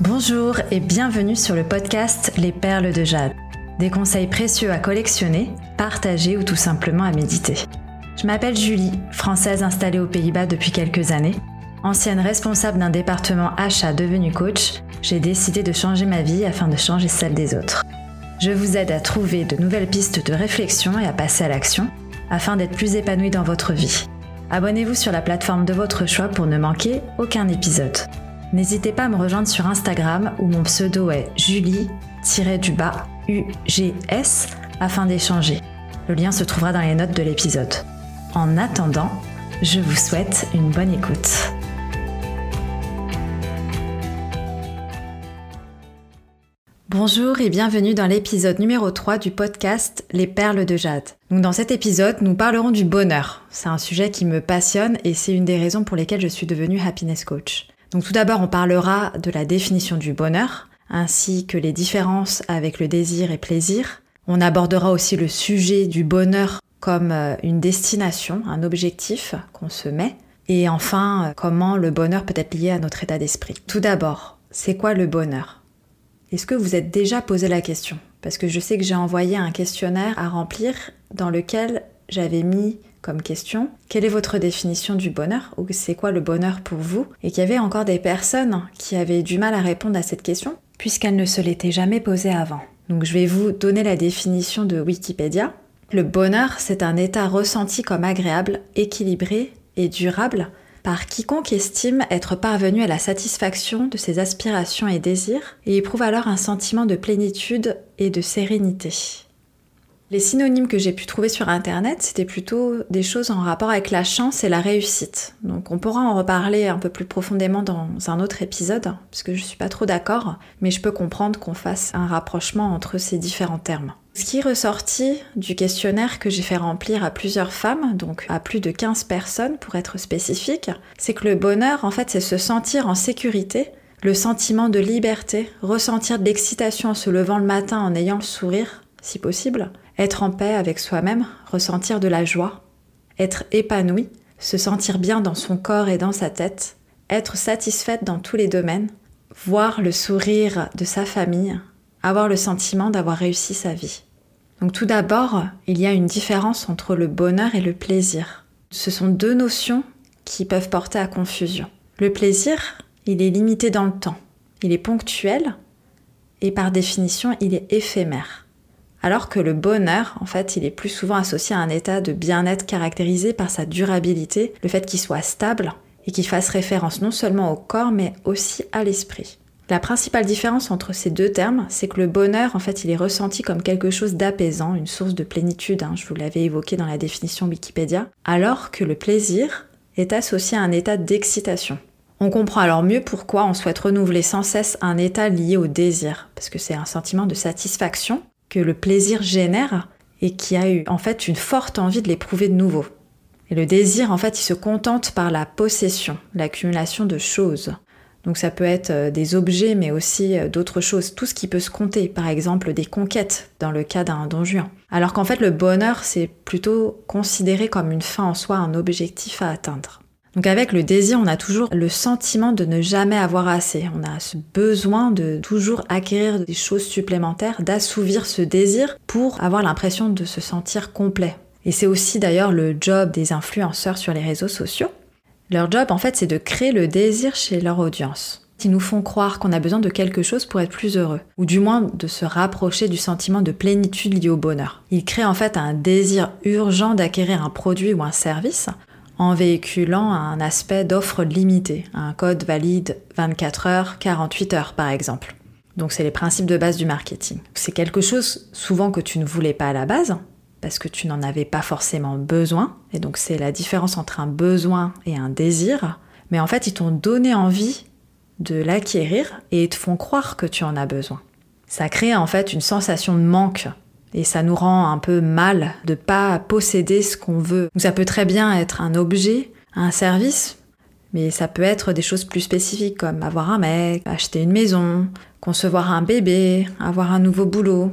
Bonjour et bienvenue sur le podcast Les Perles de Jade. Des conseils précieux à collectionner, partager ou tout simplement à méditer. Je m'appelle Julie, française installée aux Pays-Bas depuis quelques années. Ancienne responsable d'un département achat devenu coach, j'ai décidé de changer ma vie afin de changer celle des autres. Je vous aide à trouver de nouvelles pistes de réflexion et à passer à l'action afin d'être plus épanoui dans votre vie. Abonnez-vous sur la plateforme de votre choix pour ne manquer aucun épisode. N'hésitez pas à me rejoindre sur Instagram où mon pseudo est julie-du-bas UGS afin d'échanger. Le lien se trouvera dans les notes de l'épisode. En attendant, je vous souhaite une bonne écoute. Bonjour et bienvenue dans l'épisode numéro 3 du podcast Les perles de jade. Dans cet épisode, nous parlerons du bonheur. C'est un sujet qui me passionne et c'est une des raisons pour lesquelles je suis devenue happiness coach. Donc tout d'abord, on parlera de la définition du bonheur, ainsi que les différences avec le désir et plaisir. On abordera aussi le sujet du bonheur comme euh, une destination, un objectif qu'on se met. Et enfin, euh, comment le bonheur peut être lié à notre état d'esprit. Tout d'abord, c'est quoi le bonheur? Est-ce que vous êtes déjà posé la question? Parce que je sais que j'ai envoyé un questionnaire à remplir dans lequel j'avais mis comme question quelle est votre définition du bonheur ou c'est quoi le bonheur pour vous? Et qu'il y avait encore des personnes qui avaient du mal à répondre à cette question puisqu'elles ne se l'étaient jamais posée avant. Donc je vais vous donner la définition de Wikipédia. Le bonheur, c'est un état ressenti comme agréable, équilibré et durable par quiconque estime être parvenu à la satisfaction de ses aspirations et désirs et éprouve alors un sentiment de plénitude et de sérénité. Les synonymes que j'ai pu trouver sur Internet, c'était plutôt des choses en rapport avec la chance et la réussite. Donc on pourra en reparler un peu plus profondément dans un autre épisode, puisque je suis pas trop d'accord, mais je peux comprendre qu'on fasse un rapprochement entre ces différents termes. Ce qui est ressorti du questionnaire que j'ai fait remplir à plusieurs femmes, donc à plus de 15 personnes pour être spécifique, c'est que le bonheur, en fait, c'est se sentir en sécurité, le sentiment de liberté, ressentir de l'excitation en se levant le matin en ayant le sourire, si possible, être en paix avec soi-même, ressentir de la joie, être épanoui, se sentir bien dans son corps et dans sa tête, être satisfaite dans tous les domaines, voir le sourire de sa famille, avoir le sentiment d'avoir réussi sa vie. Donc tout d'abord, il y a une différence entre le bonheur et le plaisir. Ce sont deux notions qui peuvent porter à confusion. Le plaisir, il est limité dans le temps, il est ponctuel et par définition, il est éphémère. Alors que le bonheur, en fait, il est plus souvent associé à un état de bien-être caractérisé par sa durabilité, le fait qu'il soit stable et qu'il fasse référence non seulement au corps mais aussi à l'esprit. La principale différence entre ces deux termes, c'est que le bonheur, en fait, il est ressenti comme quelque chose d'apaisant, une source de plénitude, hein, je vous l'avais évoqué dans la définition Wikipédia, alors que le plaisir est associé à un état d'excitation. On comprend alors mieux pourquoi on souhaite renouveler sans cesse un état lié au désir, parce que c'est un sentiment de satisfaction que le plaisir génère et qui a eu en fait une forte envie de l'éprouver de nouveau. Et le désir, en fait, il se contente par la possession, l'accumulation de choses. Donc ça peut être euh, des objets, mais aussi euh, d'autres choses, tout ce qui peut se compter, par exemple des conquêtes dans le cas d'un don juan. Alors qu'en fait le bonheur, c'est plutôt considéré comme une fin en soi, un objectif à atteindre. Donc avec le désir, on a toujours le sentiment de ne jamais avoir assez. On a ce besoin de toujours acquérir des choses supplémentaires, d'assouvir ce désir pour avoir l'impression de se sentir complet. Et c'est aussi d'ailleurs le job des influenceurs sur les réseaux sociaux. Leur job, en fait, c'est de créer le désir chez leur audience. Ils nous font croire qu'on a besoin de quelque chose pour être plus heureux, ou du moins de se rapprocher du sentiment de plénitude lié au bonheur. Ils créent en fait un désir urgent d'acquérir un produit ou un service en véhiculant un aspect d'offre limitée, un code valide 24 heures, 48 heures par exemple. Donc c'est les principes de base du marketing. C'est quelque chose souvent que tu ne voulais pas à la base, parce que tu n'en avais pas forcément besoin, et donc c'est la différence entre un besoin et un désir, mais en fait ils t'ont donné envie de l'acquérir et te font croire que tu en as besoin. Ça crée en fait une sensation de manque et ça nous rend un peu mal de pas posséder ce qu'on veut. ça peut très bien être un objet, un service, mais ça peut être des choses plus spécifiques comme avoir un mec, acheter une maison, concevoir un bébé, avoir un nouveau boulot.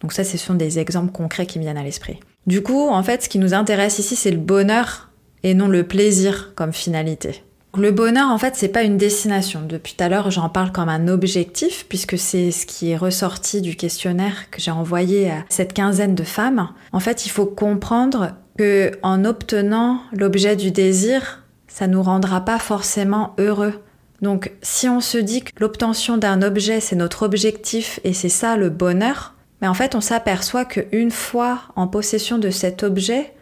Donc ça, ce sont des exemples concrets qui me viennent à l'esprit. Du coup, en fait, ce qui nous intéresse ici, c'est le bonheur et non le plaisir comme finalité. Le bonheur, en fait, c'est pas une destination. Depuis tout à l'heure, j'en parle comme un objectif, puisque c'est ce qui est ressorti du questionnaire que j'ai envoyé à cette quinzaine de femmes. En fait, il faut comprendre que en obtenant l'objet du désir, ça nous rendra pas forcément heureux. Donc, si on se dit que l'obtention d'un objet, c'est notre objectif et c'est ça le bonheur, mais en fait, on s'aperçoit qu'une fois en possession de cet objet,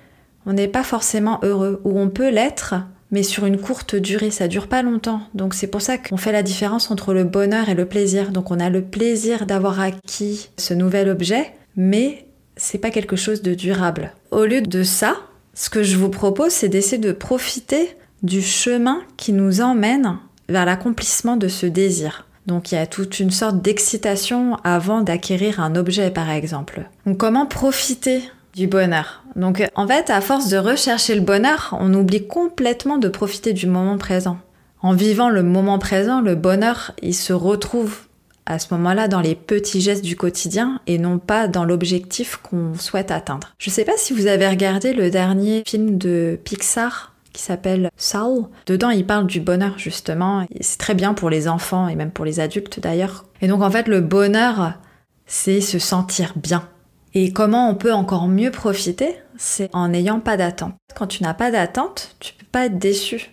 on n'est pas forcément heureux, ou on peut l'être, mais sur une courte durée, ça dure pas longtemps. Donc c'est pour ça qu'on fait la différence entre le bonheur et le plaisir. Donc on a le plaisir d'avoir acquis ce nouvel objet, mais c'est pas quelque chose de durable. Au lieu de ça, ce que je vous propose, c'est d'essayer de profiter du chemin qui nous emmène vers l'accomplissement de ce désir. Donc il y a toute une sorte d'excitation avant d'acquérir un objet par exemple. Donc comment profiter du bonheur Donc en fait, à force de rechercher le bonheur, on oublie complètement de profiter du moment présent. En vivant le moment présent, le bonheur, il se retrouve à ce moment-là dans les petits gestes du quotidien et non pas dans l'objectif qu'on souhaite atteindre. Je sais pas si vous avez regardé le dernier film de Pixar qui s'appelle Soul. Dedans, il parle du bonheur justement. C'est très bien pour les enfants et même pour les adultes d'ailleurs. Et donc en fait, le bonheur, c'est se sentir bien. Et comment on peut encore mieux profiter C'est en n'ayant pas d'attente. Quand tu n'as pas d'attente, tu peux pas être déçu.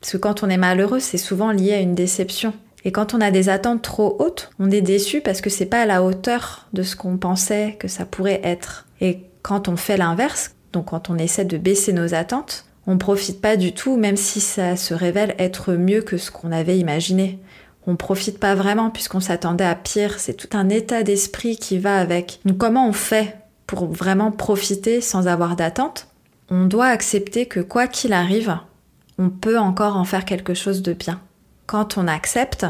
Parce que quand on est malheureux, c'est souvent lié à une déception. Et quand on a des attentes trop hautes, on est déçu parce que c'est pas à la hauteur de ce qu'on pensait que ça pourrait être. Et quand on fait l'inverse, donc quand on essaie de baisser nos attentes, on profite pas du tout, même si ça se révèle être mieux que ce qu'on avait imaginé. On profite pas vraiment puisqu'on s'attendait à pire. C'est tout un état d'esprit qui va avec. Donc comment on fait pour vraiment profiter sans avoir d'attente? On doit accepter que quoi qu'il arrive, on peut encore en faire quelque chose de bien. Quand on accepte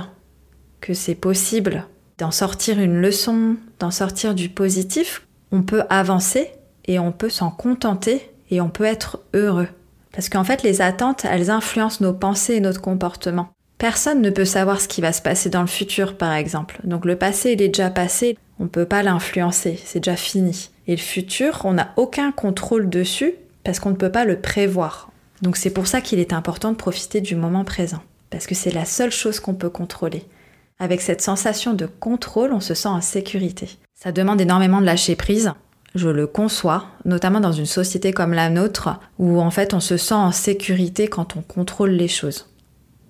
que c'est possible d'en sortir une leçon, d'en sortir du positif, on peut avancer et on peut s'en contenter et on peut être heureux. Parce qu'en fait, les attentes, elles influencent nos pensées et notre comportement. Personne ne peut savoir ce qui va se passer dans le futur, par exemple. Donc le passé, il est déjà passé, on ne peut pas l'influencer, c'est déjà fini. Et le futur, on n'a aucun contrôle dessus parce qu'on ne peut pas le prévoir. Donc c'est pour ça qu'il est important de profiter du moment présent, parce que c'est la seule chose qu'on peut contrôler. Avec cette sensation de contrôle, on se sent en sécurité. Ça demande énormément de lâcher prise, je le conçois, notamment dans une société comme la nôtre, où en fait on se sent en sécurité quand on contrôle les choses.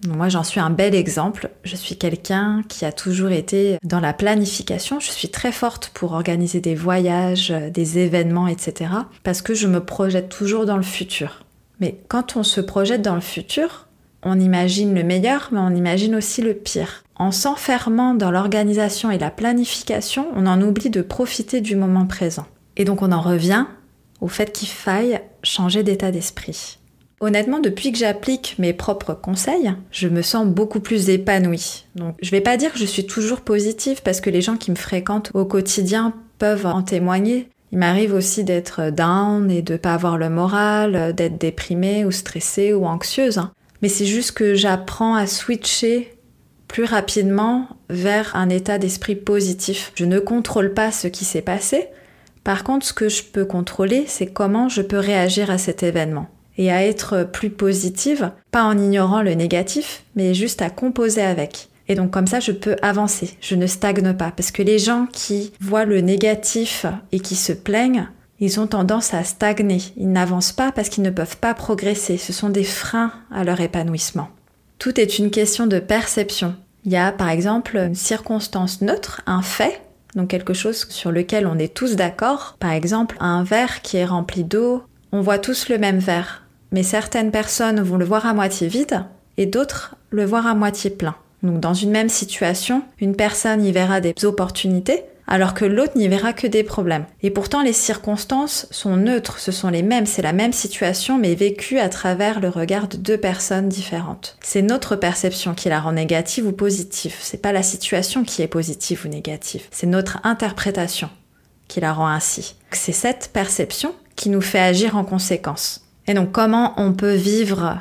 Moi, j'en suis un bel exemple. Je suis quelqu'un qui a toujours été dans la planification. Je suis très forte pour organiser des voyages, des événements, etc. Parce que je me projette toujours dans le futur. Mais quand on se projette dans le futur, on imagine le meilleur, mais on imagine aussi le pire. En s'enfermant dans l'organisation et la planification, on en oublie de profiter du moment présent. Et donc on en revient au fait qu'il faille changer d'état d'esprit. Honnêtement, depuis que j'applique mes propres conseils, je me sens beaucoup plus épanouie. Donc, je vais pas dire que je suis toujours positive parce que les gens qui me fréquentent au quotidien peuvent en témoigner. Il m'arrive aussi d'être down et de pas avoir le moral, d'être déprimée ou stressée ou anxieuse. Mais c'est juste que j'apprends à switcher plus rapidement vers un état d'esprit positif. Je ne contrôle pas ce qui s'est passé, par contre, ce que je peux contrôler, c'est comment je peux réagir à cet événement et à être plus positive, pas en ignorant le négatif, mais juste à composer avec. Et donc comme ça, je peux avancer, je ne stagne pas, parce que les gens qui voient le négatif et qui se plaignent, ils ont tendance à stagner, ils n'avancent pas parce qu'ils ne peuvent pas progresser, ce sont des freins à leur épanouissement. Tout est une question de perception. Il y a par exemple une circonstance neutre, un fait, donc quelque chose sur lequel on est tous d'accord. Par exemple, un verre qui est rempli d'eau, on voit tous le même verre, mais certaines personnes vont le voir à moitié vide et d'autres le voir à moitié plein. Donc dans une même situation, une personne y verra des opportunités alors que l'autre n'y verra que des problèmes. Et pourtant, les circonstances sont neutres, ce sont les mêmes, c'est la même situation, mais vécue à travers le regard de deux personnes différentes. C'est notre perception qui la rend négative ou positive. C'est pas la situation qui est positive ou négative, c'est notre interprétation qui la rend ainsi. C'est cette perception qui nous fait agir en conséquence. Et donc, comment on peut vivre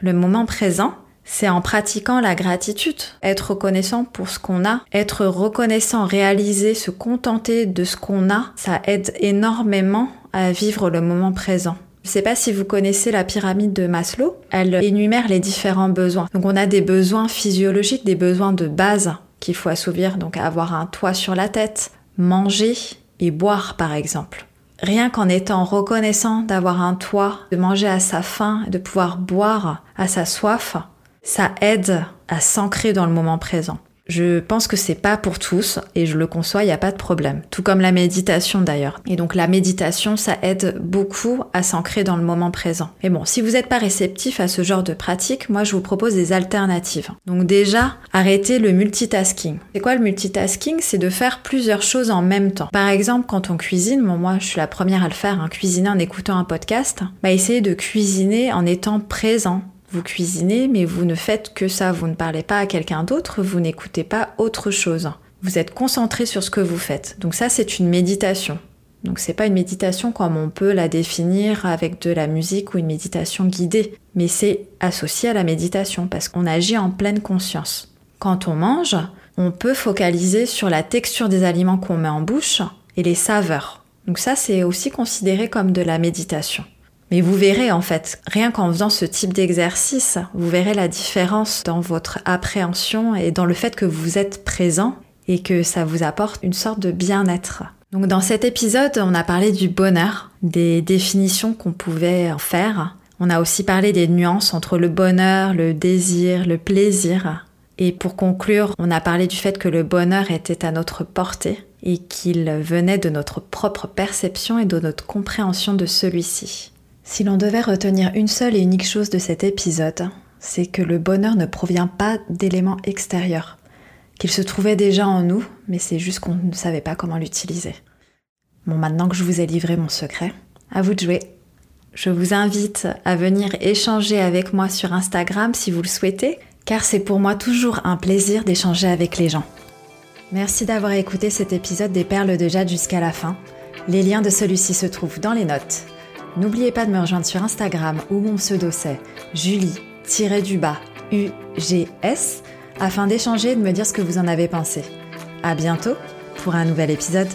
le moment présent? C'est en pratiquant la gratitude, être reconnaissant pour ce qu'on a, être reconnaissant, réaliser, se contenter de ce qu'on a, ça aide énormément à vivre le moment présent. Je ne sais pas si vous connaissez la pyramide de Maslow. Elle énumère les différents besoins. Donc on a des besoins physiologiques, des besoins de base qu'il faut assouvir, donc avoir un toit sur la tête, manger et boire par exemple. Rien qu'en étant reconnaissant d'avoir un toit, de manger à sa faim, de pouvoir boire à sa soif, ça aide à s'ancrer dans le moment présent. Je pense que c'est pas pour tous et je le conçois, il n'y a pas de problème. Tout comme la méditation d'ailleurs. Et donc la méditation, ça aide beaucoup à s'ancrer dans le moment présent. Et bon, si vous n'êtes pas réceptif à ce genre de pratique, moi je vous propose des alternatives. Donc déjà, arrêtez le multitasking. C'est quoi le multitasking? C'est de faire plusieurs choses en même temps. Par exemple, quand on cuisine, bon moi je suis la première à le faire, hein, cuisiner en écoutant un podcast, bah essayez de cuisiner en étant présent vous cuisinez, mais vous ne faites que ça. Vous ne parlez pas à quelqu'un d'autre, vous n'écoutez pas autre chose. Vous êtes concentré sur ce que vous faites. Donc ça, c'est une méditation. Donc c'est pas une méditation comme on peut la définir avec de la musique ou une méditation guidée, mais c'est associé à la méditation parce qu'on agit en pleine conscience. Quand on mange, on peut focaliser sur la texture des aliments qu'on met en bouche et les saveurs. Donc ça c'est aussi considéré comme de la méditation. Mais vous verrez en fait, rien qu'en faisant ce type d'exercice, vous verrez la différence dans votre appréhension et dans le fait que vous êtes présent et que ça vous apporte une sorte de bien-être. Donc dans cet épisode, on a parlé du bonheur, des définitions qu'on pouvait en faire. On a aussi parlé des nuances entre le bonheur, le désir, le plaisir. Et pour conclure, on a parlé du fait que le bonheur était à notre portée et qu'il venait de notre propre perception et de notre compréhension de celui-ci. Si l'on devait retenir une seule et unique chose de cet épisode, c'est que le bonheur ne provient pas d'éléments extérieurs, qu'il se trouvait déjà en nous, mais c'est juste qu'on ne savait pas comment l'utiliser. Bon, maintenant que je vous ai livré mon secret, à vous de jouer. Je vous invite à venir échanger avec moi sur Instagram si vous le souhaitez, car c'est pour moi toujours un plaisir d'échanger avec les gens. Merci d'avoir écouté cet épisode des Perles de Jade jusqu'à la fin. Les liens de celui-ci se trouvent dans les notes. N'oubliez pas de me rejoindre sur Instagram où mon pseudo c'est Julie-du-bas UGS afin d'échanger et de me dire ce que vous en avez pensé. À bientôt pour un nouvel épisode.